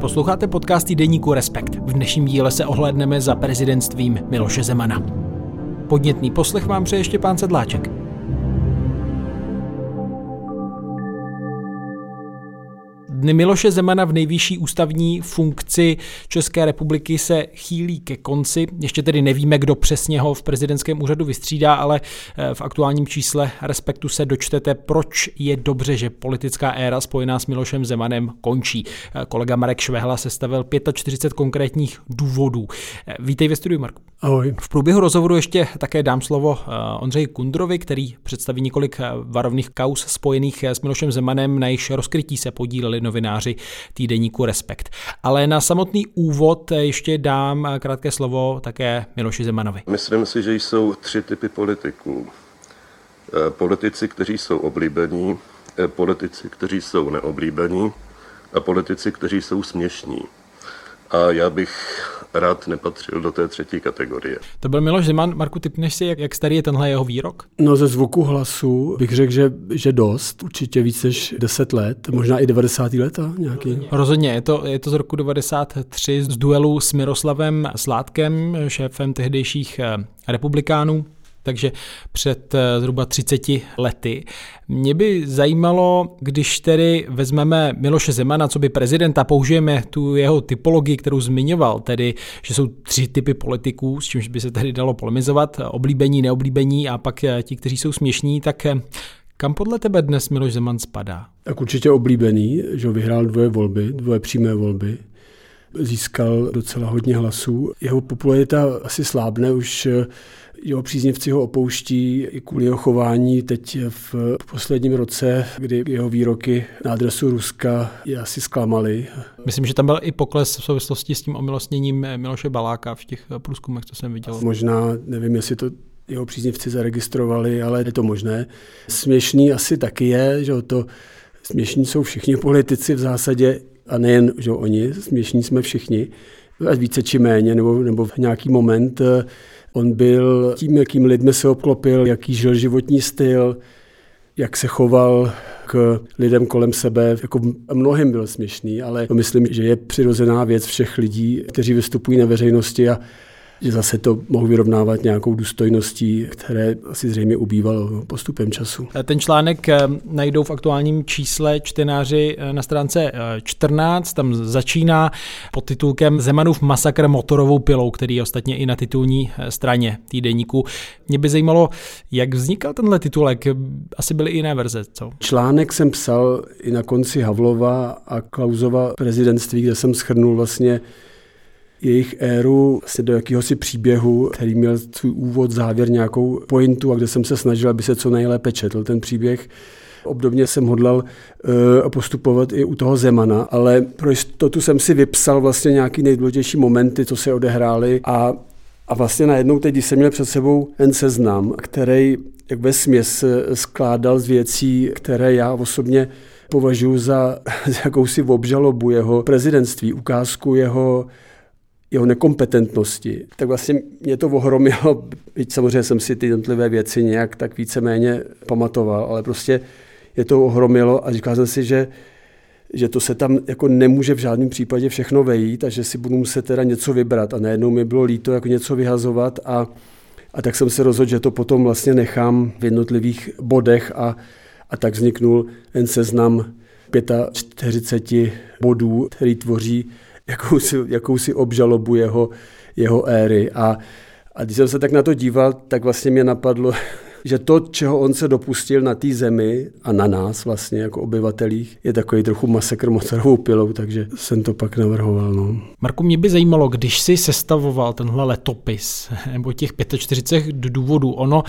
Posloucháte podcast týdeníku Respekt. V dnešním díle se ohlédneme za prezidentstvím Miloše Zemana. Podnětný poslech vám přeje Štěpán Sedláček. Dny Miloše Zemana v nejvyšší ústavní funkci České republiky se chýlí ke konci. Ještě tedy nevíme, kdo přesně ho v prezidentském úřadu vystřídá, ale eh, v aktuálním čísle Respektu se dočtete, proč je dobře, že politická éra spojená s Milošem Zemanem končí. Eh, kolega Marek Švehla sestavil 45 konkrétních důvodů. Eh, vítej ve studiu, Marku. Ahoj. V průběhu rozhovoru ještě také dám slovo Ondřeji Kundrovi, který představí několik varovných kaus spojených s Milošem Zemanem, na jejich rozkrytí se podíleli novináři týdeníku Respekt. Ale na samotný úvod ještě dám krátké slovo také Miloši Zemanovi. Myslím si, že jsou tři typy politiků. Eh, politici, kteří jsou oblíbení, eh, politici, kteří jsou neoblíbení a politici, kteří jsou směšní. A já bych rád nepatřil do té třetí kategorie. To byl Miloš Zeman. Marku, typneš si, jak, jak starý je tenhle jeho výrok? No ze zvuku hlasu bych řekl, že, že dost, určitě víc než 10 let, možná i 90. leta nějaký. Rozhodně, je to, je to z roku 93 z duelu s Miroslavem Sládkem, šéfem tehdejších eh, republikánů takže před eh, zhruba 30 lety. Mě by zajímalo, když tedy vezmeme Miloše Zemana, co by prezidenta, použijeme tu jeho typologii, kterou zmiňoval, tedy, že jsou tři typy politiků, s čímž by se tedy dalo polemizovat, oblíbení, neoblíbení a pak eh, ti, kteří jsou směšní, tak eh, kam podle tebe dnes Miloš Zeman spadá? Tak určitě oblíbený, že vyhrál dvoje volby, dvoje přímé volby získal docela hodně hlasů. Jeho popularita asi slábne, už jeho příznivci ho opouští i kvůli jeho chování teď v posledním roce, kdy jeho výroky na adresu Ruska je asi zklamaly. Myslím, že tam byl i pokles v souvislosti s tím omilostněním Miloše Baláka v těch průzkumech, co jsem viděl. Možná, nevím, jestli to jeho příznivci zaregistrovali, ale je to možné. Směšný asi taky je, že to směšní jsou všichni politici v zásadě, a nejen že oni, směšní jsme všichni, ať více či méně, nebo, nebo v nějaký moment. On byl tím, jakým lidmi se obklopil, jaký žil životní styl, jak se choval k lidem kolem sebe. Jako mnohým byl směšný, ale myslím, že je přirozená věc všech lidí, kteří vystupují na veřejnosti a že zase to mohu vyrovnávat nějakou důstojností, které asi zřejmě ubývalo postupem času. Ten článek eh, najdou v aktuálním čísle čtenáři eh, na stránce 14, eh, tam začíná pod titulkem Zemanův masakr motorovou pilou, který je ostatně i na titulní straně týdeníku. Mě by zajímalo, jak vznikal tenhle titulek, asi byly i jiné verze, co? Článek jsem psal i na konci Havlova a Klauzova prezidentství, kde jsem schrnul vlastně jejich éru vlastně do jakéhosi příběhu, který měl svůj úvod, závěr, nějakou pointu a kde jsem se snažil, aby se co nejlépe četl ten příběh. Obdobně jsem hodlal uh, postupovat i u toho Zemana, ale pro jistotu jsem si vypsal vlastně nějaký nejdůležitější momenty, co se odehrály a a vlastně najednou teď, jsem měl před sebou ten seznam, který jak ve směs skládal z věcí, které já osobně považuji za, za jakousi obžalobu jeho prezidentství, ukázku jeho jeho nekompetentnosti, tak vlastně mě to ohromilo, byť samozřejmě jsem si ty jednotlivé věci nějak tak víceméně pamatoval, ale prostě je to ohromilo a říkal jsem si, že že to se tam jako nemůže v žádném případě všechno vejít a že si budu muset teda něco vybrat. A najednou mi bylo líto jako něco vyhazovat a, a tak jsem se rozhodl, že to potom vlastně nechám v jednotlivých bodech a, a tak vzniknul ten seznam 45 bodů, který tvoří jakousi, jakousi obžalobu jeho, jeho éry. A, a když jsem se tak na to díval, tak vlastně mě napadlo, že to, čeho on se dopustil na té zemi a na nás vlastně jako obyvatelích, je takový trochu masakr motorovou pilou, takže jsem to pak navrhoval. No. Marku, mě by zajímalo, když si sestavoval tenhle letopis, nebo těch 45 důvodů, ono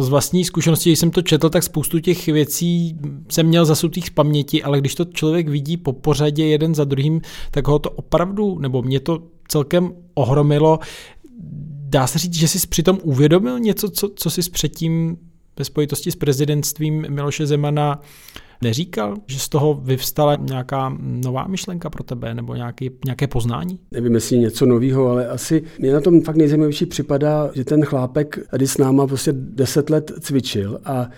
z vlastní zkušenosti, když jsem to četl, tak spoustu těch věcí jsem měl zasutých z paměti, ale když to člověk vidí po pořadě jeden za druhým, tak ho to opravdu, nebo mě to celkem ohromilo, Dá se říct, že jsi přitom uvědomil něco, co, co jsi předtím ve spojitosti s prezidentstvím Miloše Zemana neříkal, že z toho vyvstala nějaká nová myšlenka pro tebe nebo nějaký, nějaké poznání? Nevím, jestli něco nového, ale asi mě na tom fakt nejzajímavější připadá, že ten chlápek tady s náma prostě deset let cvičil a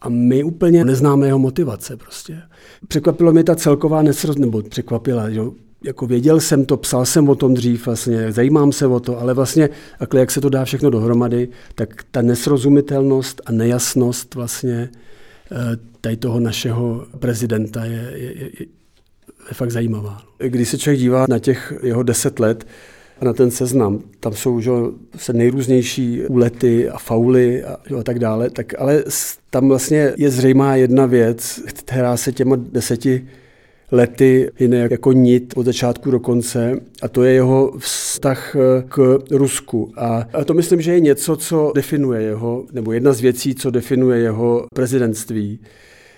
a my úplně neznáme jeho motivace prostě. Překvapilo mě ta celková nesrost, nebo překvapila, že jako věděl jsem to, psal jsem o tom dřív, vlastně, zajímám se o to, ale vlastně, takhle, jak se to dá všechno dohromady, tak ta nesrozumitelnost a nejasnost vlastně eh, tady toho našeho prezidenta je, je, je, je fakt zajímavá. Když se člověk dívá na těch jeho deset let, na ten seznam. Tam jsou že, se nejrůznější úlety a fauly a, že, a tak dále. Tak, ale tam vlastně je zřejmá jedna věc, která se těma deseti lety jiné jako nit od začátku do konce a to je jeho vztah eh, k Rusku. A, to myslím, že je něco, co definuje jeho, nebo jedna z věcí, co definuje jeho prezidentství.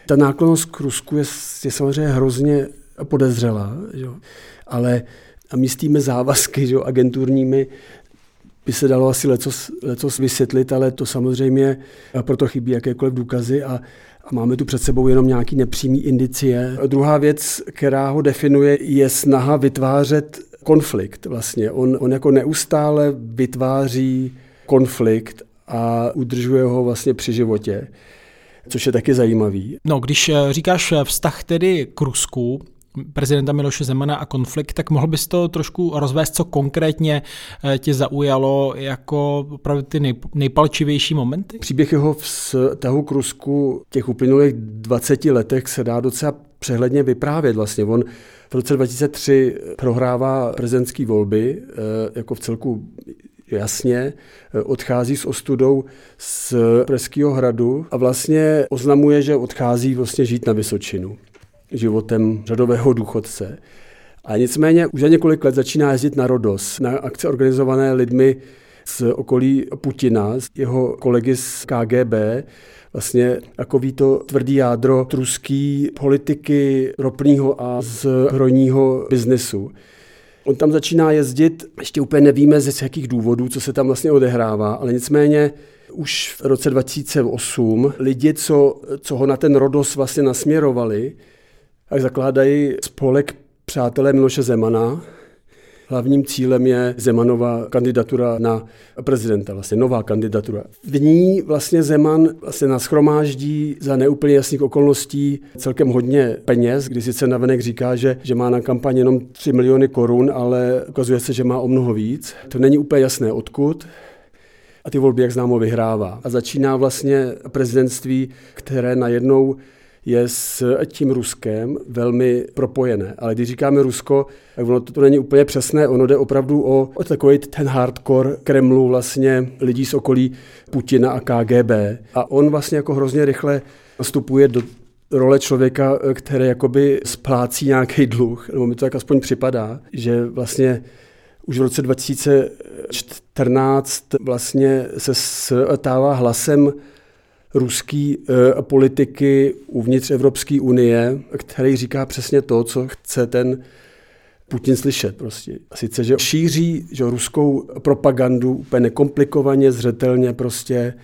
Ta náklonost k Rusku je, je samozřejmě hrozně podezřelá, že? ale a místými závazky že, agenturními by se dalo asi lecos, lecos vysvětlit, ale to samozřejmě proto chybí jakékoliv důkazy a, a máme tu před sebou jenom nějaký nepřímý indicie. A druhá věc, která ho definuje, je snaha vytvářet konflikt vlastně. On, on jako neustále vytváří konflikt a udržuje ho vlastně při životě což je taky zajímavý. No, když eh, říkáš eh, vztah tedy k Rusku, prezidenta Miloše Zemana a konflikt, tak mohl bys to trošku rozvést, co konkrétně eh, tě zaujalo jako opravdu ty nej, nejpalčivější momenty? Příběh jeho vztahu k Rusku těch uplynulých 20 letech se dá docela přehledně vyprávět. Vlastně on v roce 2003 prohrává prezidentské volby, eh, jako v celku jasně, eh, odchází s ostudou z Pražského hradu a vlastně oznamuje, že odchází vlastně žít na Vysočinu životem řadového důchodce. A nicméně už za několik let začíná jezdit na Rodos, na akce organizované lidmi z okolí Putina, z jeho kolegy z KGB, vlastně takový to tvrdý jádro truský politiky ropního a zbrojního biznesu. On tam začíná jezdit, ještě úplně nevíme z jakých důvodů, co se tam vlastně odehrává, ale nicméně už v roce 2008 lidi, co, co ho na ten Rodos vlastně nasměrovali, tak zakládají spolek Přátelé Miloše Zemana. Hlavním cílem je Zemanova kandidatura na prezidenta, vlastně nová kandidatura. V ní vlastně Zeman vlastně naschromáždí za neúplně jasných okolností celkem hodně peněz, kdy sice navenek říká, že, že má na kampaň jenom 3 miliony korun, ale ukazuje se, že má o mnoho víc. To není úplně jasné odkud a ty volby, jak známo, vyhrává. A začíná vlastně prezidentství, které najednou je s tím Ruskem velmi propojené. Ale když říkáme Rusko, tak ono to, to není úplně přesné, ono jde opravdu o, o takový ten hardcore Kremlu vlastně lidí z okolí Putina a KGB. A on vlastně jako hrozně rychle nastupuje do role člověka, který jakoby splácí nějaký dluh, nebo mi to tak aspoň připadá, že vlastně už v roce 2014 vlastně se stává hlasem ruský e, politiky uvnitř Evropské unie, který říká přesně to, co chce ten Putin slyšet prostě. Sice, že šíří že ruskou propagandu úplně nekomplikovaně, zřetelně prostě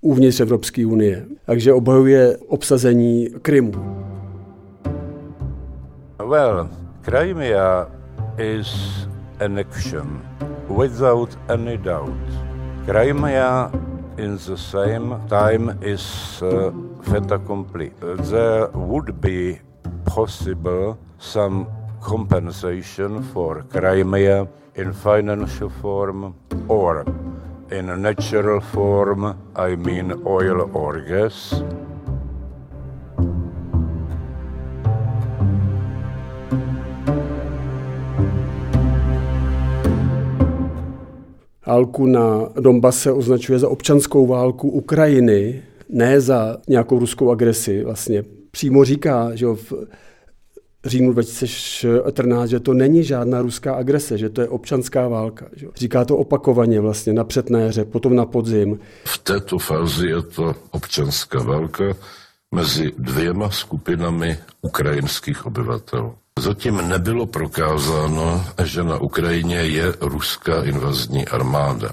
uvnitř Evropské unie. Takže obhajuje obsazení Krymu. Well, Crimea is annexion without any doubt. Crimea in the same time is uh, fait accompli. There would be possible some compensation for Crimea in financial form or in a natural form, I mean oil or gas. Válku na Donbase označuje za občanskou válku Ukrajiny, ne za nějakou ruskou agresi. Vlastně přímo říká, že v říjnu 2014, že to není žádná ruská agrese, že to je občanská válka. Že? Říká to opakovaně vlastně na přednéře, potom na podzim. V této fázi je to občanská válka mezi dvěma skupinami ukrajinských obyvatel. Zatím nebylo prokázáno, že na Ukrajině je ruská invazní armáda.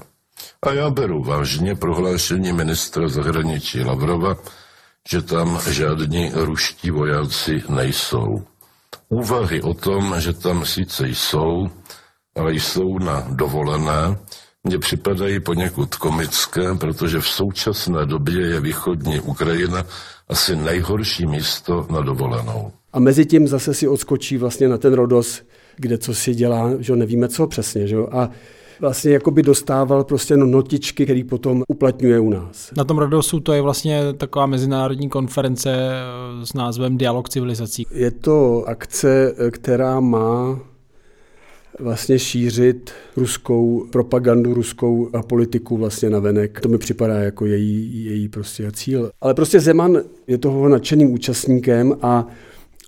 A já beru vážně prohlášení ministra zahraničí Lavrova, že tam žádní ruští vojáci nejsou. Úvahy o tom, že tam sice jsou, ale jsou na dovolené, mně připadají poněkud komické, protože v současné době je východní Ukrajina asi nejhorší místo na dovolenou. A mezi tím zase si odskočí vlastně na ten Rodos, kde co si dělá, že nevíme co přesně. Že? A vlastně jako by dostával prostě no notičky, který potom uplatňuje u nás. Na tom Rodosu to je vlastně taková mezinárodní konference s názvem Dialog civilizací. Je to akce, která má vlastně šířit ruskou propagandu, ruskou politiku vlastně na venek. To mi připadá jako její, její prostě cíl. Ale prostě Zeman je toho nadšeným účastníkem a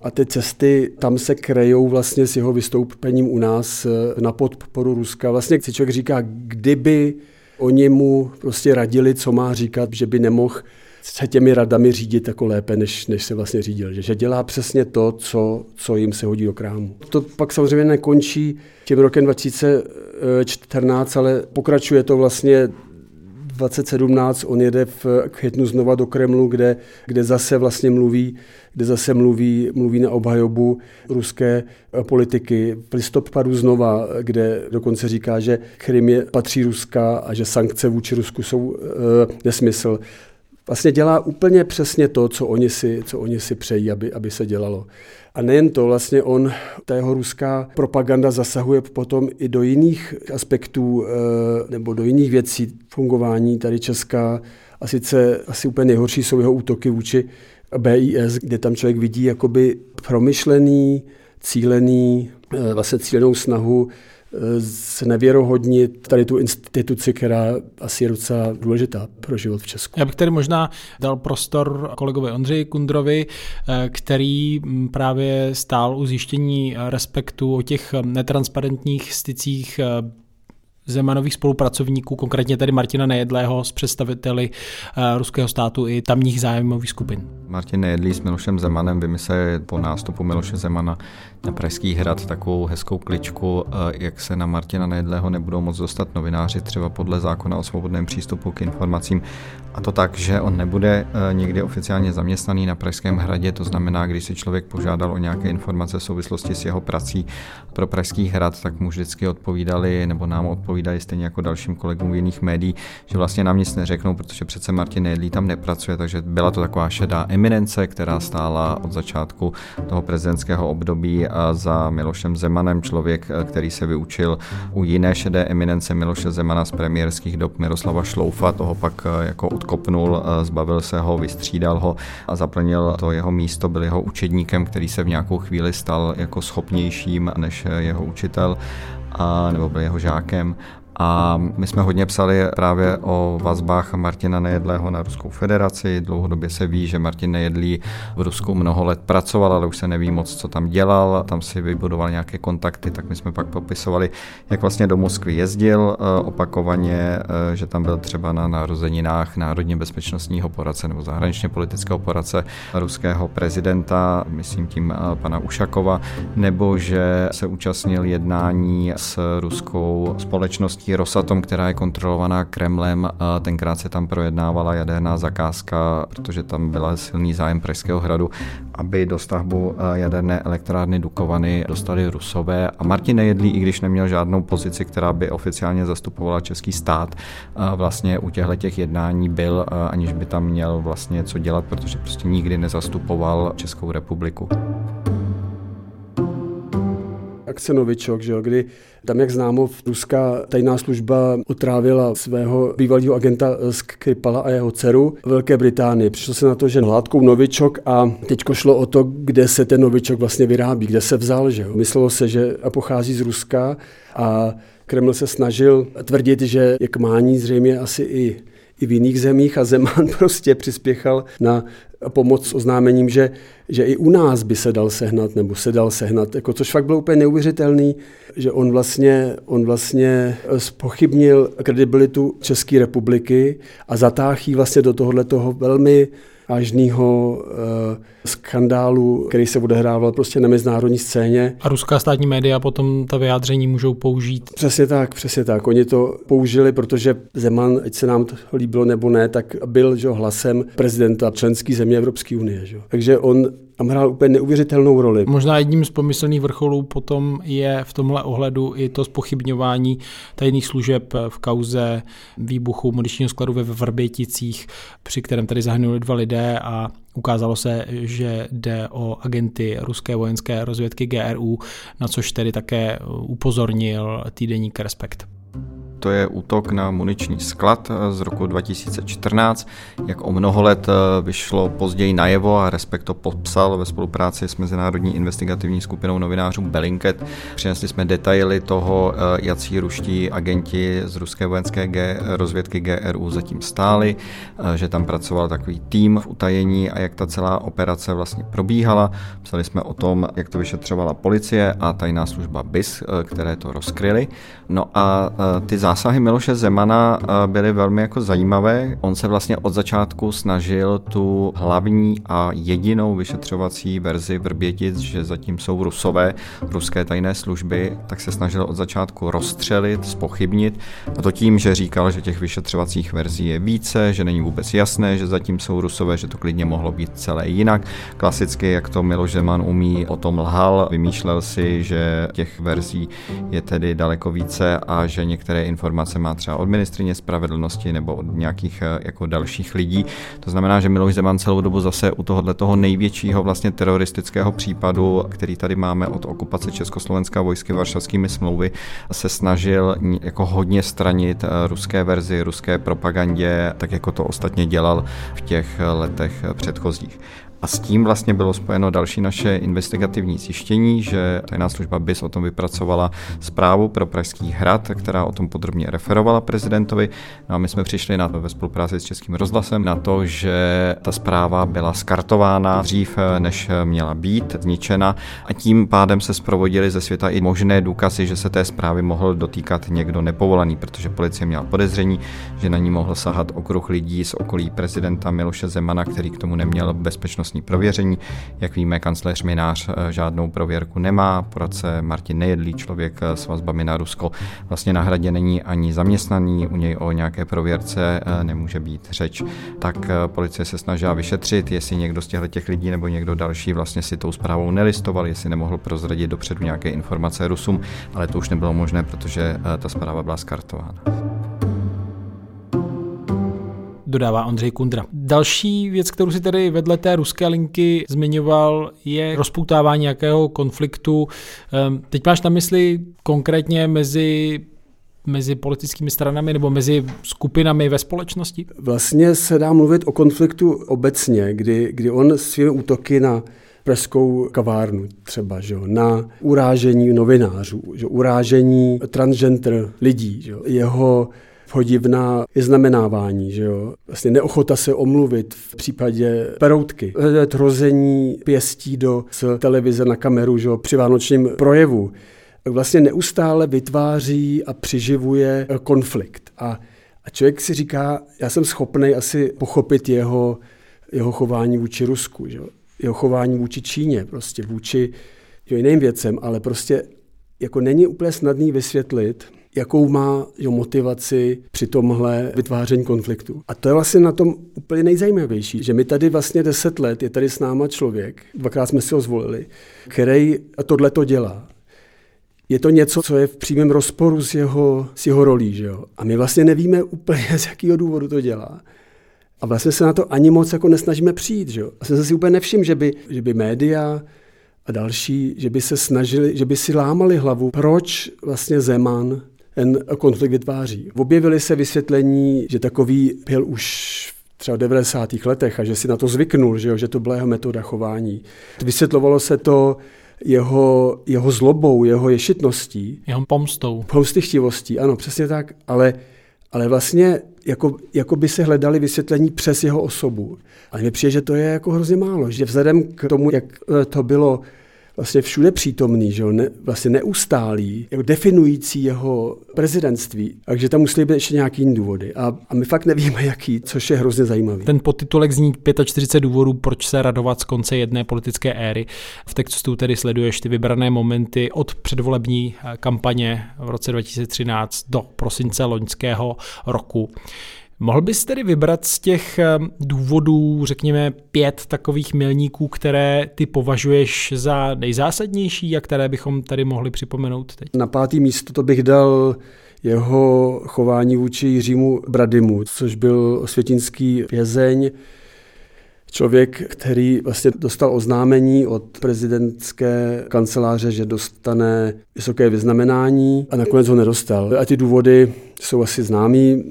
a ty cesty tam se krejou vlastně s jeho vystoupením u nás eh, na podporu Ruska. Vlastně si člověk říká, kdyby oni mu prostě radili, co má říkat, že by nemohl se těmi radami řídit jako lépe, než, než se vlastně řídil. Že, že dělá přesně to, co, co jim se hodí do krámu. To pak samozřejmě nekončí tím rokem 2014, ale pokračuje to vlastně 2017 on jede v květnu znova do Kremlu, kde, kde zase vlastně mluví, kde zase mluví, mluví na obhajobu ruské politiky. V listopadu znova, kde dokonce říká, že Krym je, patří Ruska a že sankce vůči Rusku jsou uh, nesmysl vlastně dělá úplně přesně to, co oni si, co oni si přejí, aby, aby se dělalo. A nejen to, vlastně on, ta jeho ruská propaganda zasahuje potom i do jiných aspektů eh, nebo do jiných věcí fungování tady Česká. A sice asi úplně nejhorší jsou jeho útoky vůči BIS, kde tam člověk vidí jakoby promyšlený, cílený, eh, vlastně cílenou snahu znevěrohodnit tady tu instituci, která asi je docela důležitá pro život v Česku. Já bych tady možná dal prostor kolegovi Ondřeji Kundrovi, eh, který mm, právě stál u zjištění respektu o těch netransparentních stycích eh, Zemanových spolupracovníků, konkrétně tedy Martina Nejedlého s představiteli eh, ruského státu i tamních zájmových skupin. Martin Nejedlý s Milošem Zemanem vymyslel po nástupu Miloše Zemana na Pražský hrad takovou hezkou kličku, eh, jak se na Martina Nejedlého nebudou moc dostat novináři, třeba podle zákona o svobodném přístupu k informacím. A to tak, že on nebude eh, někdy oficiálně zaměstnaný na Pražském hradě, to znamená, když si člověk požádal o nějaké informace v souvislosti s jeho prací pro Pražský hrad, tak mu vždycky odpovídali, nebo nám odpovídali stejně jako dalším kolegům jiných médií, že vlastně nám nic neřeknou, protože přece Martin Nejedlý tam nepracuje, takže byla to taková šedá eminence, která stála od začátku toho prezidentského období za Milošem Zemanem, člověk, eh, který se vyučil u jiné šedé eminence Miloše Zemana z premiérských dob Miroslava Šloufa, toho pak eh, jako odkopnul, eh, zbavil se ho, vystřídal ho a zaplnil to jeho místo, byl jeho učedníkem, který se v nějakou chvíli stal jako schopnějším než jeho učitel a, nebo byl jeho žákem a my jsme hodně psali právě o vazbách Martina Nejedlého na Ruskou federaci. Dlouhodobě se ví, že Martin Nejedlý v Rusku mnoho let pracoval, ale už se neví moc, co tam dělal. Tam si vybudoval nějaké kontakty, tak my jsme pak popisovali, jak vlastně do Moskvy jezdil eh, opakovaně, eh, že tam byl třeba na narozeninách národně bezpečnostního poradce nebo zahraničně politického poradce ruského prezidenta, myslím tím eh, pana Ušakova, nebo že se účastnil jednání s ruskou společností společností Rosatom, která je kontrolovaná Kremlem. Tenkrát se tam projednávala jaderná zakázka, protože tam byla silný zájem Pražského hradu, aby do stavbu jaderné elektrárny Dukovany dostali Rusové. A Martin Nejedlý, i když neměl žádnou pozici, která by oficiálně zastupovala český stát, vlastně u těchto těch jednání byl, aniž by tam měl vlastně co dělat, protože prostě nikdy nezastupoval Českou republiku akce Novičok, že jo, kdy tam, jak známo, ruská tajná služba otrávila svého bývalého agenta Skripala a jeho dceru v Velké Británii. Přišlo se na to, že hládkou Novičok a teď šlo o to, kde se ten Novičok vlastně vyrábí, kde se vzal. Že jo. Myslelo se, že pochází z Ruska a Kreml se snažil tvrdit, že je kmání zřejmě asi i i v jiných zemích a Zeman prostě přispěchal na pomoc s oznámením, že, že i u nás by se dal sehnat, nebo se dal sehnat, jako, což fakt bylo úplně neuvěřitelný, že on vlastně, on vlastně spochybnil kredibilitu České republiky a zatáhl vlastně do tohohle toho velmi vážného uh, skandálu, který se odehrával prostě na mezinárodní scéně. A ruská státní média potom ta vyjádření můžou použít? Přesně tak, přesně tak. Oni to použili, protože Zeman, ať se nám to líbilo nebo ne, tak byl že, hlasem prezidenta členské země Evropské unie. Že. Takže on tam hrál úplně neuvěřitelnou roli. Možná jedním z pomyslných vrcholů potom je v tomhle ohledu i to spochybňování tajných služeb v kauze výbuchu muničního skladu ve Vrběticích, při kterém tady zahynuli dva lidé a ukázalo se, že jde o agenty ruské vojenské rozvědky GRU, na což tedy také upozornil týdeník Respekt. To je útok na muniční sklad z roku 2014. Jak o mnoho let eh, vyšlo později najevo a Respekt to popsal ve spolupráci s Mezinárodní investigativní skupinou novinářů Belinket. Přinesli jsme detaily toho, eh, jaký ruští agenti z ruské vojenské G, rozvědky GRU zatím stáli, eh, že tam pracoval takový tým v utajení a jak ta celá operace vlastně probíhala. Psali jsme o tom, jak to vyšetřovala policie a tajná služba BIS, které to rozkryly. No a ty zásahy Miloše Zemana eh, byly velmi jako zajímavé. On se vlastně od začátku snažil tu hlavní a jedinou vyšetřovací verzi Vrbětic, že zatím jsou rusové, ruské tajné služby, tak se snažil od začátku rozstřelit, spochybnit. A to tím, že říkal, že těch vyšetřovacích verzí je více, že není vůbec jasné, že zatím jsou rusové, že to klidně mohlo být celé jinak. Klasicky, jak to Miloš Zeman umí, o tom lhal, vymýšlel si, že těch verzí je tedy daleko více a že některé informace má třeba od ministrině spravedlnosti nebo od nějakých eh, jako dalších lidí. To znamená, že Miloš Zeman celou dobu zase u tohohle toho největšího vlastně teroristického případu, který tady máme od okupace Československa vojsky Varšavskými smlouvy, se snažil jako hodně stranit eh, ruské verzi, ruské propagandě, tak jako to ostatně dělal v těch letech předchozích. A s tím vlastně bylo spojeno další naše investigativní zjištění, že tajná služba BIS o tom vypracovala zprávu pro Pražský hrad, která o tom podrobně referovala prezidentovi. No a my jsme přišli na to ve spolupráci s Českým rozhlasem na to, že ta zpráva byla skartována dřív, než měla být zničena a tím pádem se zprovodili ze světa i možné důkazy, že se té zprávy mohl dotýkat někdo nepovolaný, protože policie měla podezření, že na ní mohl sahat okruh lidí z okolí prezidenta Miloše Zemana, který k tomu neměl bezpečnost bezpečnostní prověření. Jak víme, kancléř Minář eh, žádnou prověrku nemá, poradce Martin Nejedlý, člověk eh, s vazbami na Rusko, vlastně na hradě není ani zaměstnaný, u něj o nějaké prověrce eh, nemůže být řeč. Tak policie se snažila vyšetřit, jestli někdo z těchto těch lidí nebo někdo další vlastně si tou zprávou nelistoval, jestli nemohl prozradit dopředu nějaké informace Rusům, ale to už nebylo možné, protože ta zpráva byla skartována dodává Ondřej Kundra. Další věc, kterou si tady vedle té ruské linky zmiňoval, je rozpoutávání nějakého konfliktu. Ehm, teď máš na mysli konkrétně mezi mezi politickými stranami nebo mezi skupinami ve společnosti? Vlastně se dá mluvit o konfliktu obecně, kdy, kdy on svými útoky na pražskou kavárnu třeba, že jo, na urážení novinářů, že urážení transgender lidí, že jo, jeho podivná znamenávání, že jo? Vlastně neochota se omluvit v případě peroutky, hrození pěstí do z televize na kameru, že jo? Při vánočním projevu. Vlastně neustále vytváří a přiživuje konflikt. A, a člověk si říká, já jsem schopný asi pochopit jeho, jeho chování vůči Rusku, že jo? jeho chování vůči Číně, prostě vůči jo, jiným věcem, ale prostě jako není úplně snadný vysvětlit, jakou má jo, motivaci při tomhle vytváření konfliktu. A to je vlastně na tom úplně nejzajímavější, že my tady vlastně deset let, je tady s náma člověk, dvakrát jsme si ho zvolili, který tohle to dělá. Je to něco, co je v přímém rozporu s jeho, s jeho rolí, že jo? A my vlastně nevíme úplně, z jakého důvodu to dělá. A vlastně se na to ani moc jako nesnažíme přijít, že jo? A jsem si úplně nevšiml, že by, že by média a další, že by se snažili, že by si lámali hlavu, proč vlastně Zeman ten konflikt vytváří. Objevily se vysvětlení, že takový byl už třeba v 90. letech a že si na to zvyknul, že, jo, že to byla jeho metoda chování. Vysvětlovalo se to jeho, jeho zlobou, jeho ješitností. Jeho pomstou. Pomstychtivostí, ano, přesně tak, ale, ale vlastně jako, jako by se hledali vysvětlení přes jeho osobu. Ale mně přijde, že to je jako hrozně málo, že vzhledem k tomu, jak to bylo vlastně všude přítomný, že jo, ne, vlastně neustálý, jako definující jeho prezidentství. Takže tam musí být ještě nějaký jiný důvody. A, a my fakt nevíme, jaký, což je hrozně zajímavý. Ten podtitulek zní 45 důvodů, proč se radovat z konce jedné politické éry. V textu tedy sleduješ ty vybrané momenty od předvolební eh, kampaně v roce 2013 do prosince loňského roku. Mohl bys tedy vybrat z těch eh, důvodů, řekněme, pět takových milníků, které ty považuješ za nejzásadnější a které bychom tady mohli připomenout teď? Na pátý místo to bych dal jeho chování vůči Jiřímu Bradymu, což byl osvětinský vězeň, člověk, který vlastně dostal oznámení od prezidentské kanceláře, že dostane vysoké vyznamenání a nakonec ho nedostal. A ty důvody jsou asi známý.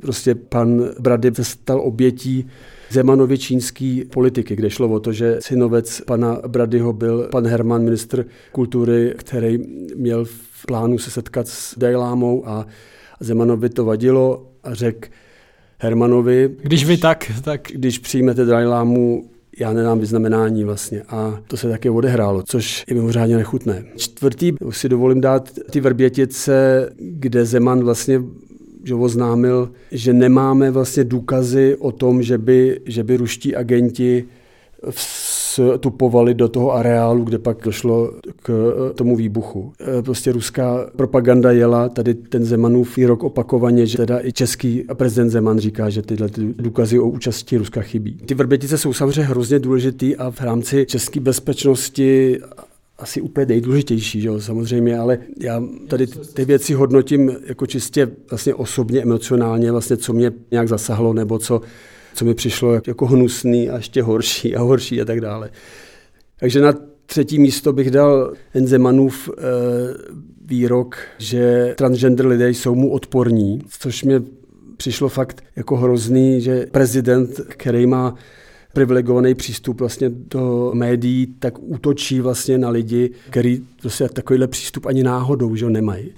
Prostě pan Brady se stal obětí Zemanově čínský politiky, kde šlo o to, že synovec pana Bradyho byl pan Herman, ministr kultury, který měl v plánu se setkat s Dajlámou a Zemanovi to vadilo a řekl Hermanovi. Když vy tak, tak. Když přijmete Dajlámu, já nedám vyznamenání vlastně. A to se také odehrálo, což je mimořádně nechutné. Čtvrtý si dovolím dát ty Vrbětice, kde Zeman vlastně že oznámil, že nemáme vlastně důkazy o tom, že by, že by ruští agenti vstupovali do toho areálu, kde pak došlo k tomu výbuchu. E, prostě ruská propaganda jela, tady ten Zemanův výrok opakovaně, že teda i český prezident Zeman říká, že tyhle důkazy o účasti Ruska chybí. Ty vrbětice jsou samozřejmě hrozně důležitý a v rámci české bezpečnosti asi úplně nejdůležitější, že jo, samozřejmě, ale já tady ty věci hodnotím jako čistě vlastně osobně, emocionálně, vlastně co mě nějak zasahlo, nebo co, co mi přišlo jako hnusný a ještě horší a horší a tak dále. Takže na třetí místo bych dal Enzemanův e, výrok, že transgender lidé jsou mu odporní, což mě přišlo fakt jako hrozný, že prezident, který má privilegovaný přístup vlastně do médií, tak útočí vlastně na lidi, který prostě takovýhle přístup ani náhodou že nemají.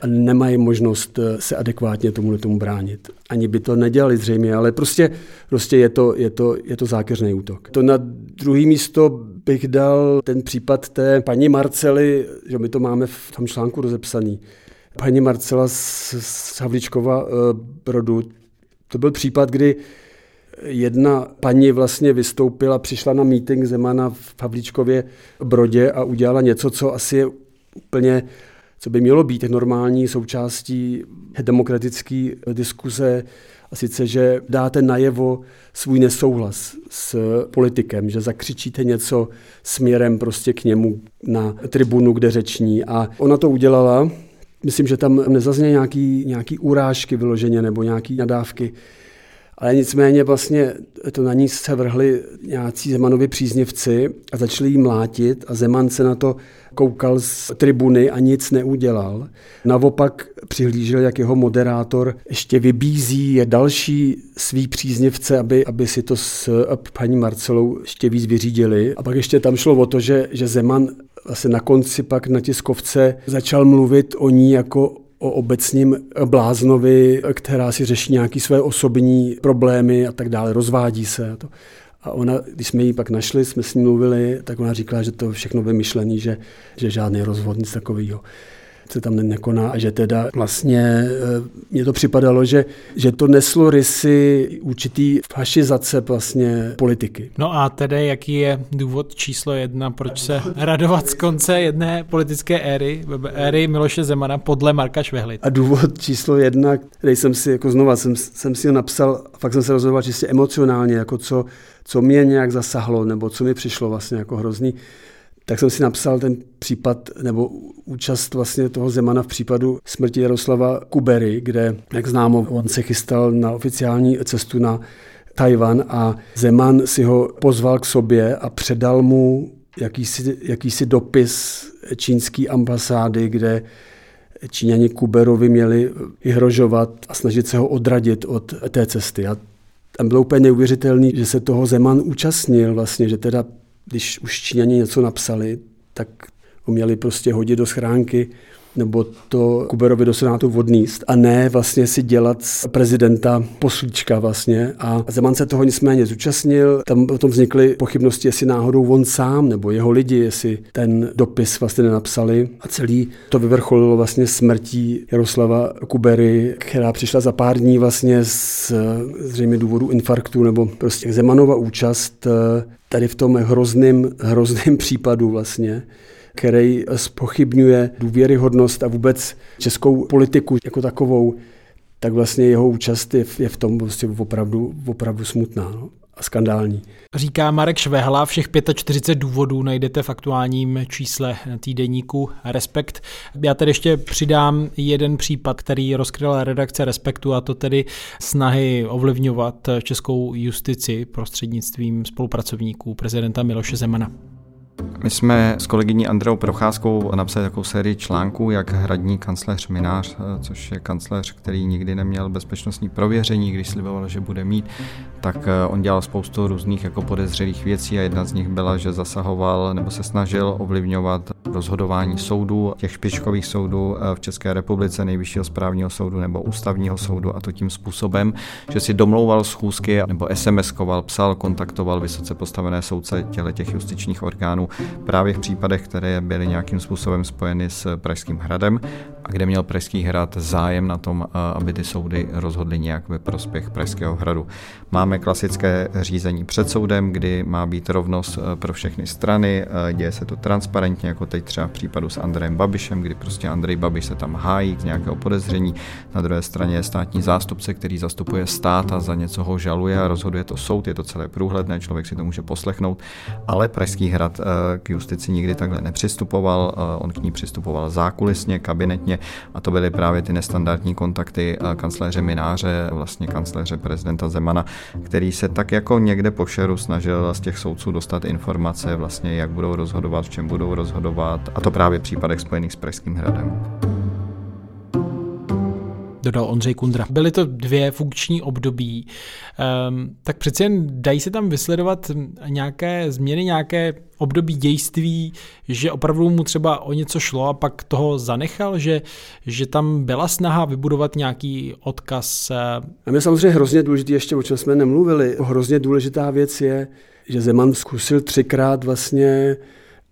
A nemají možnost eh, se adekvátně tomu tomu bránit. Ani by to nedělali zřejmě, ale prostě, prostě je, to, je, to, je to zákeřný útok. To na druhý místo bych dal ten případ té paní Marcely, že my to máme v tom článku rozepsaný. Paní Marcela z Havličkova eh, Brodu, to byl případ, kdy Jedna paní vlastně vystoupila, přišla na meeting Zemana v Pavlíčkově Brodě a udělala něco, co asi je úplně, co by mělo být normální součástí demokratické diskuze, a sice, že dáte najevo svůj nesouhlas s politikem, že zakřičíte něco směrem prostě k němu na tribunu, kde řeční. A ona to udělala. Myslím, že tam nezazně nějaký, nějaký urážky vyloženě nebo nějaký nadávky. Ale nicméně vlastně to na ní se vrhli nějací Zemanovi příznivci a začali jí mlátit a Zeman se na to koukal z tribuny a nic neudělal. Naopak přihlížel, jak jeho moderátor ještě vybízí je další svý příznivce, aby, aby si to s paní Marcelou ještě víc vyřídili. A pak ještě tam šlo o to, že, že Zeman vlastně na konci pak na tiskovce začal mluvit o ní jako o obecním bláznovi, která si řeší nějaké své osobní problémy a tak dále, rozvádí se. A, to. a ona, když jsme ji pak našli, jsme s ní mluvili, tak ona říkala, že to všechno vymyšlený, že, že žádný rozvod, nic takového se tam nekoná a že teda vlastně e, mně to připadalo, že, že to neslo rysy určitý fašizace vlastně politiky. No a tedy jaký je důvod číslo jedna, proč se radovat z konce jedné politické éry, éry Miloše Zemana podle Marka Švehly? A důvod číslo jedna, který jsem si jako znova, jsem, jsem si ho napsal, fakt jsem se rozhodoval čistě emocionálně, jako co, co mě nějak zasahlo, nebo co mi přišlo vlastně jako hrozný, tak jsem si napsal ten případ nebo účast vlastně toho Zemana v případu smrti Jaroslava Kubery, kde, jak známo, on se chystal na oficiální cestu na Tajvan a Zeman si ho pozval k sobě a předal mu jakýsi, jakýsi dopis čínské ambasády, kde Číňani Kuberovi měli vyhrožovat a snažit se ho odradit od té cesty. A tam bylo úplně neuvěřitelné, že se toho Zeman účastnil vlastně, že teda když už Číňani něco napsali, tak ho měli prostě hodit do schránky nebo to Kuberovi do Senátu odníst a ne vlastně si dělat z prezidenta poslíčka vlastně. A Zeman se toho nicméně zúčastnil. Tam potom vznikly pochybnosti, jestli náhodou on sám nebo jeho lidi, jestli ten dopis vlastně nenapsali. A celý to vyvrcholilo vlastně smrtí Jaroslava Kubery, která přišla za pár dní vlastně z zřejmě důvodu infarktu nebo prostě Zemanova účast eh, tady v tom hrozném, hrozném případu vlastně který spochybňuje důvěryhodnost a vůbec českou politiku jako takovou, tak vlastně jeho účast je v, je v tom prostě opravdu, opravdu smutná. No a skandální. Říká Marek Švehla, všech 45 důvodů najdete v aktuálním čísle týdeníku Respekt. Já tady ještě přidám jeden případ, který rozkryla redakce Respektu a to tedy snahy ovlivňovat českou justici prostřednictvím spolupracovníků prezidenta Miloše Zemana. My jsme s kolegyní Andreou Procházkou napsali takovou sérii článků, jak hradní kancléř Minář, což je kancléř, který nikdy neměl bezpečnostní prověření, když sliboval, že bude mít, tak eh, on dělal spoustu různých jako podezřelých věcí a jedna z nich byla, že zasahoval nebo se snažil ovlivňovat rozhodování soudů, těch špičkových soudů eh, v České republice, nejvyššího správního soudu nebo ústavního soudu a to tím způsobem, že si domlouval schůzky nebo SMS-koval, psal, kontaktoval vysoce postavené soudce těle těch justičních orgánů právě v případech, které byly nějakým způsobem spojeny s Pražským hradem a kde měl Pražský hrad zájem na tom, eh, aby ty soudy rozhodly nějak ve prospěch Pražského hradu. Máme klasické řízení před soudem, kdy má být rovnost eh, pro všechny strany, eh, děje se to transparentně, jako teď třeba v případu s Andrejem Babišem, kdy prostě Andrej Babiš se tam hájí z nějakého podezření, na druhé straně je státní zástupce, který zastupuje stát a za něco ho žaluje a rozhoduje to soud, je to celé průhledné, člověk si to může poslechnout, ale Pražský hrad k justici nikdy takhle nepřistupoval, on k ní přistupoval zákulisně, kabinetně a to byly právě ty nestandardní kontakty kancléře Mináře, vlastně kancléře prezidenta Zemana, který se tak jako někde po šeru snažil z těch soudců dostat informace vlastně, jak budou rozhodovat, v čem budou rozhodovat a to právě v případech spojených s Pražským hradem dodal Ondřej Kundra. Byly to dvě funkční období, um, tak přeci jen dají se tam vysledovat nějaké změny, nějaké období dějství, že opravdu mu třeba o něco šlo a pak toho zanechal, že, že tam byla snaha vybudovat nějaký odkaz. Eh, a mě samozřejmě hrozně důležité, ještě o čem jsme nemluvili, hrozně důležitá věc je, že Zeman zkusil třikrát vlastně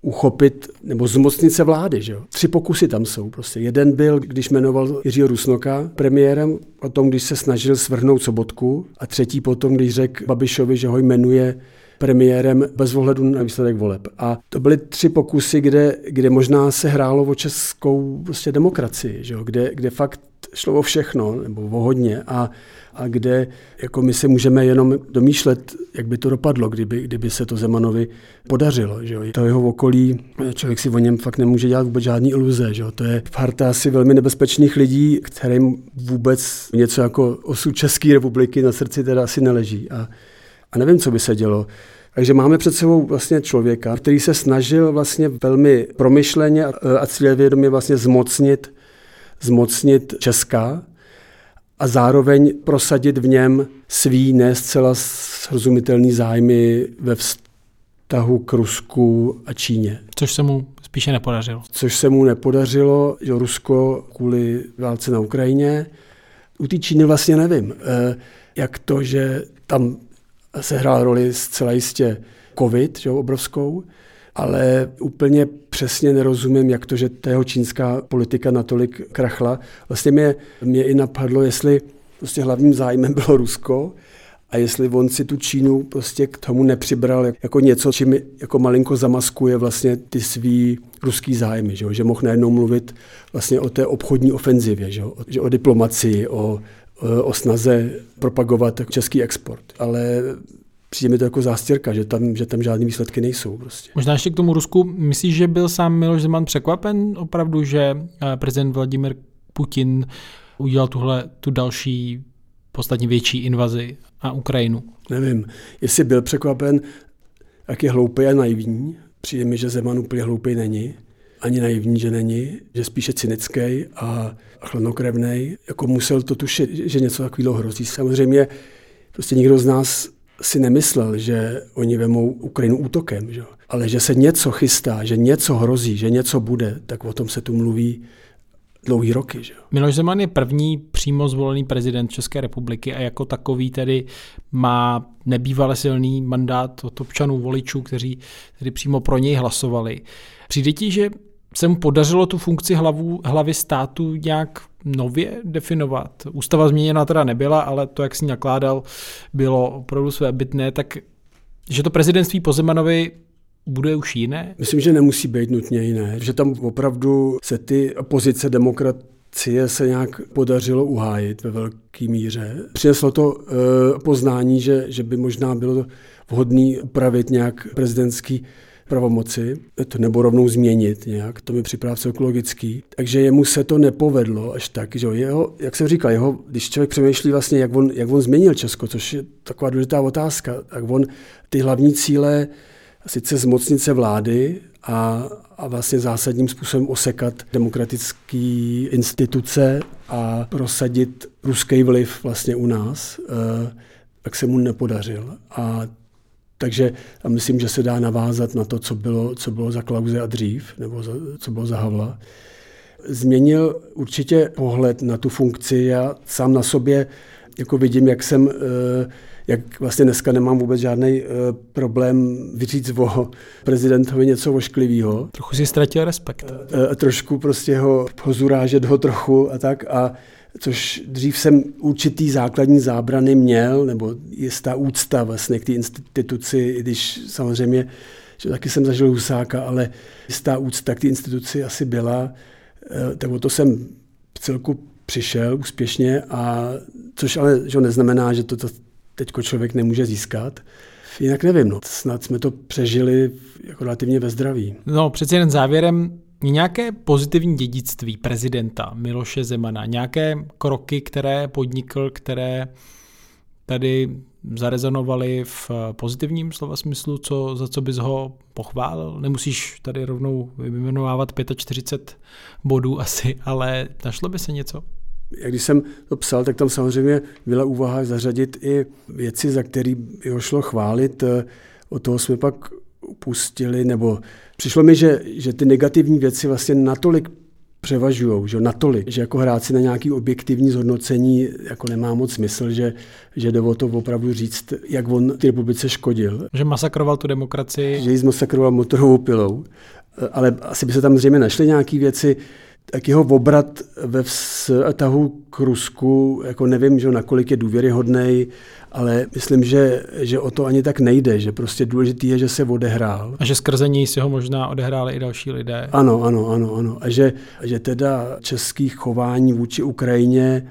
uchopit nebo zmocnit se vlády. Že jo? Tři pokusy tam jsou. Prostě. Jeden byl, když jmenoval Jiřího Rusnoka premiérem, o tom, když se snažil svrhnout Sobotku a třetí potom, když řekl Babišovi, že ho jmenuje premiérem bez ohledu na výsledek voleb. A to byly tři pokusy, kde, kde možná se hrálo o českou prostě demokracii, že jo? Kde, kde fakt šlo o všechno, nebo o hodně. A a kde jako my se můžeme jenom domýšlet, jak by to dopadlo, kdyby, kdyby se to Zemanovi podařilo. Že jo. To jeho okolí, člověk si o něm fakt nemůže dělat vůbec žádný iluze. Že jo. To je parta asi velmi nebezpečných lidí, kterým vůbec něco jako osud České republiky na srdci teda asi neleží. A, a nevím, co by se dělo. Takže máme před sebou vlastně člověka, který se snažil vlastně velmi promyšleně a cílevědomě vlastně zmocnit, zmocnit Česka, a zároveň prosadit v něm svý ne zcela srozumitelný zájmy ve vztahu k Rusku a Číně. Což se mu spíše nepodařilo. Což se mu nepodařilo, že Rusko kvůli válce na Ukrajině. U té Číny vlastně nevím, eh, jak to, že tam se hrál roli zcela jistě covid, že obrovskou, ale úplně přesně nerozumím, jak to, že ta jeho čínská politika natolik krachla. Vlastně mě, mě i napadlo, jestli prostě hlavním zájmem bylo Rusko a jestli on si tu Čínu prostě k tomu nepřibral jako něco, čím jako malinko zamaskuje vlastně ty svý ruský zájmy, že, že mohl najednou mluvit vlastně o té obchodní ofenzivě, že, že o diplomacii, o, o snaze propagovat český export. Ale přijde mi to jako zástěrka, že tam, že tam žádné výsledky nejsou. Prostě. Možná ještě k tomu Rusku. Myslíš, že byl sám Miloš Zeman překvapen opravdu, že eh, prezident Vladimir Putin udělal tuhle tu další, podstatně větší invazi na Ukrajinu? Nevím, jestli byl překvapen, jak je hloupý a naivní. Přijde mi, že Zeman úplně hloupý není. Ani naivní, že není, že spíše cynický a, a chladnokrevný. Jako musel to tušit, že něco takového hrozí. Samozřejmě prostě nikdo z nás si nemyslel, že oni vemou Ukrajinu útokem, že? ale že se něco chystá, že něco hrozí, že něco bude, tak o tom se tu mluví dlouhý roky. Že? Miloš Zeman je první přímo zvolený prezident České republiky a jako takový tedy má nebývale silný mandát od občanů voličů, kteří tedy přímo pro něj hlasovali. Přijde ti, že se mu podařilo tu funkci hlavu, hlavy státu nějak nově definovat. Ústava změněna teda nebyla, ale to, jak si nakládal, bylo opravdu své bytné, tak že to prezidentství po Zemanovi bude už jiné? Myslím, že nemusí být nutně jiné, že tam opravdu se ty pozice demokrat demokracie se nějak podařilo uhájit ve velké míře. Přineslo to e, poznání, že, že by možná bylo vhodné upravit nějak prezidentský pravomoci, to nebo rovnou změnit nějak, to mi připadá celku logický. Takže jemu se to nepovedlo až tak, že jeho, jak jsem říkal, jeho, když člověk přemýšlí vlastně, jak on, jak on změnil Česko, což je taková důležitá otázka, tak on ty hlavní cíle, sice zmocnice vlády a, a vlastně zásadním způsobem osekat demokratické instituce a prosadit ruský vliv vlastně u nás, eh, tak se mu nepodařil. A takže myslím, že se dá navázat na to, co bylo, co bylo za Klauze a dřív, nebo za, co bylo za Havla. Změnil určitě pohled na tu funkci. Já sám na sobě jako vidím, jak jsem, eh, jak vlastně dneska nemám vůbec žádný eh, problém vyříct o prezidentovi něco ošklivého. Trochu si ztratil respekt. Eh, trošku prostě ho, ho zurážet ho trochu a tak. A což dřív jsem určitý základní zábrany měl, nebo jistá úcta vlastně k té instituci, i když samozřejmě, že taky jsem zažil Husáka, ale jistá úcta k té instituci asi byla, eh, tak o to jsem celku přišel úspěšně, a což ale že neznamená, že to, to teď člověk nemůže získat. Jinak nevím, no. snad jsme to přežili jako relativně ve zdraví. No, přeci jen závěrem nějaké pozitivní dědictví prezidenta Miloše Zemana, nějaké kroky, které podnikl, které tady zarezonovaly v pozitivním slova smyslu, co, za co bys ho pochválil? Nemusíš tady rovnou vyjmenovávat 45 bodů asi, ale našlo by se něco? Jak když jsem to psal, tak tam samozřejmě byla úvaha zařadit i věci, za které ho šlo chválit. O toho jsme pak upustili, nebo přišlo mi, že, že ty negativní věci vlastně natolik převažují, že natolik, že jako hrát si na nějaký objektivní zhodnocení jako nemá moc smysl, že, že jde o to opravdu říct, jak on ty republice škodil. Že masakroval tu demokracii. Že ji zmasakroval motorovou pilou. Ale asi by se tam zřejmě našly nějaké věci, tak jeho obrat ve vztahu k Rusku, jako nevím, že nakolik je důvěryhodný, ale myslím, že, že o to ani tak nejde, že prostě důležitý je, že se odehrál. A že skrze něj si ho možná odehráli i další lidé. Ano, ano, ano, ano. A že, že teda český chování vůči Ukrajině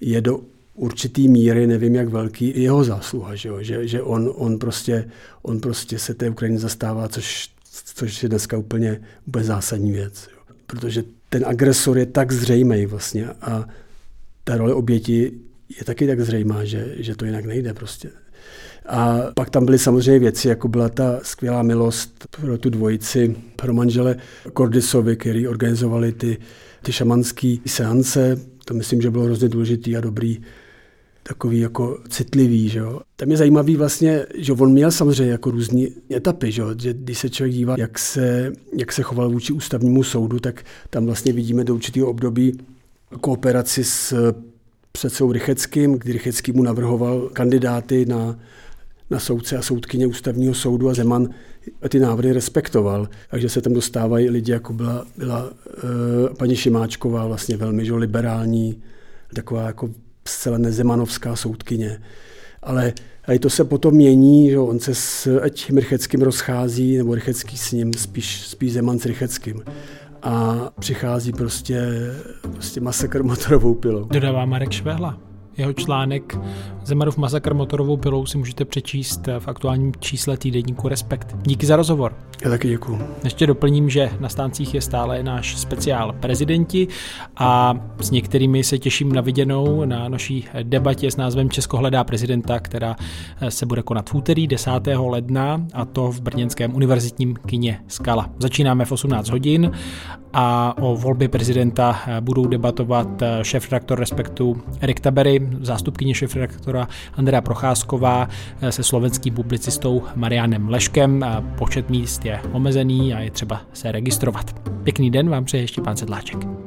je do určitý míry, nevím jak velký, jeho zásluha, že, jo? že, že on, on, prostě, on prostě se té Ukrajiny zastává, což, což je dneska úplně, úplně zásadní věc. Jo? Protože ten agresor je tak zřejmý vlastně a ta role oběti je taky tak zřejmá, že, že to jinak nejde prostě. A pak tam byly samozřejmě věci, jako byla ta skvělá milost pro tu dvojici, pro manžele Kordisovi, který organizovali ty, ty šamanské seance. To myslím, že bylo hrozně důležitý a dobrý, takový jako citlivý. Že jo. Tam je zajímavý vlastně, že on měl samozřejmě jako různé etapy, že, jo. že když se člověk dívá, jak se, jak se choval vůči ústavnímu soudu, tak tam vlastně vidíme do určitého období kooperaci s předsedou Rycheckým, kdy Rychecký mu navrhoval kandidáty na, na soudce a soudkyně ústavního soudu a Zeman ty návrhy respektoval. Takže se tam dostávají lidi, jako byla, byla uh, paní Šimáčková, vlastně velmi že, liberální, taková jako zcela nezemanovská soudkyně. Ale a to se potom mění, že on se s ať Rycheckým rozchází, nebo Rychecký s ním, spíš, spíš Zeman s Rycheckým a přichází prostě, prostě masakr motorovou pilou. Dodává Marek Švehla. Jeho článek Zemanov masakr motorovou pilou si můžete přečíst v aktuálním čísle týdenníku Respekt. Díky za rozhovor. Já taky děkuji. Ještě doplním, že na stáncích je stále náš speciál prezidenti a s některými se těším na viděnou na naší debatě s názvem Česko hledá prezidenta, která se bude konat v úterý 10. ledna a to v Brněnském univerzitním kině Skala. Začínáme v 18 hodin a o volbě prezidenta budou debatovat šéf-redaktor Respektu Erik Tabery, zástupkyně šéf-redaktora Andrea Procházková se slovenským publicistou Marianem Leškem. Počet míst je omezený a je třeba se registrovat. Pěkný den vám přeje ještě pán Sedláček.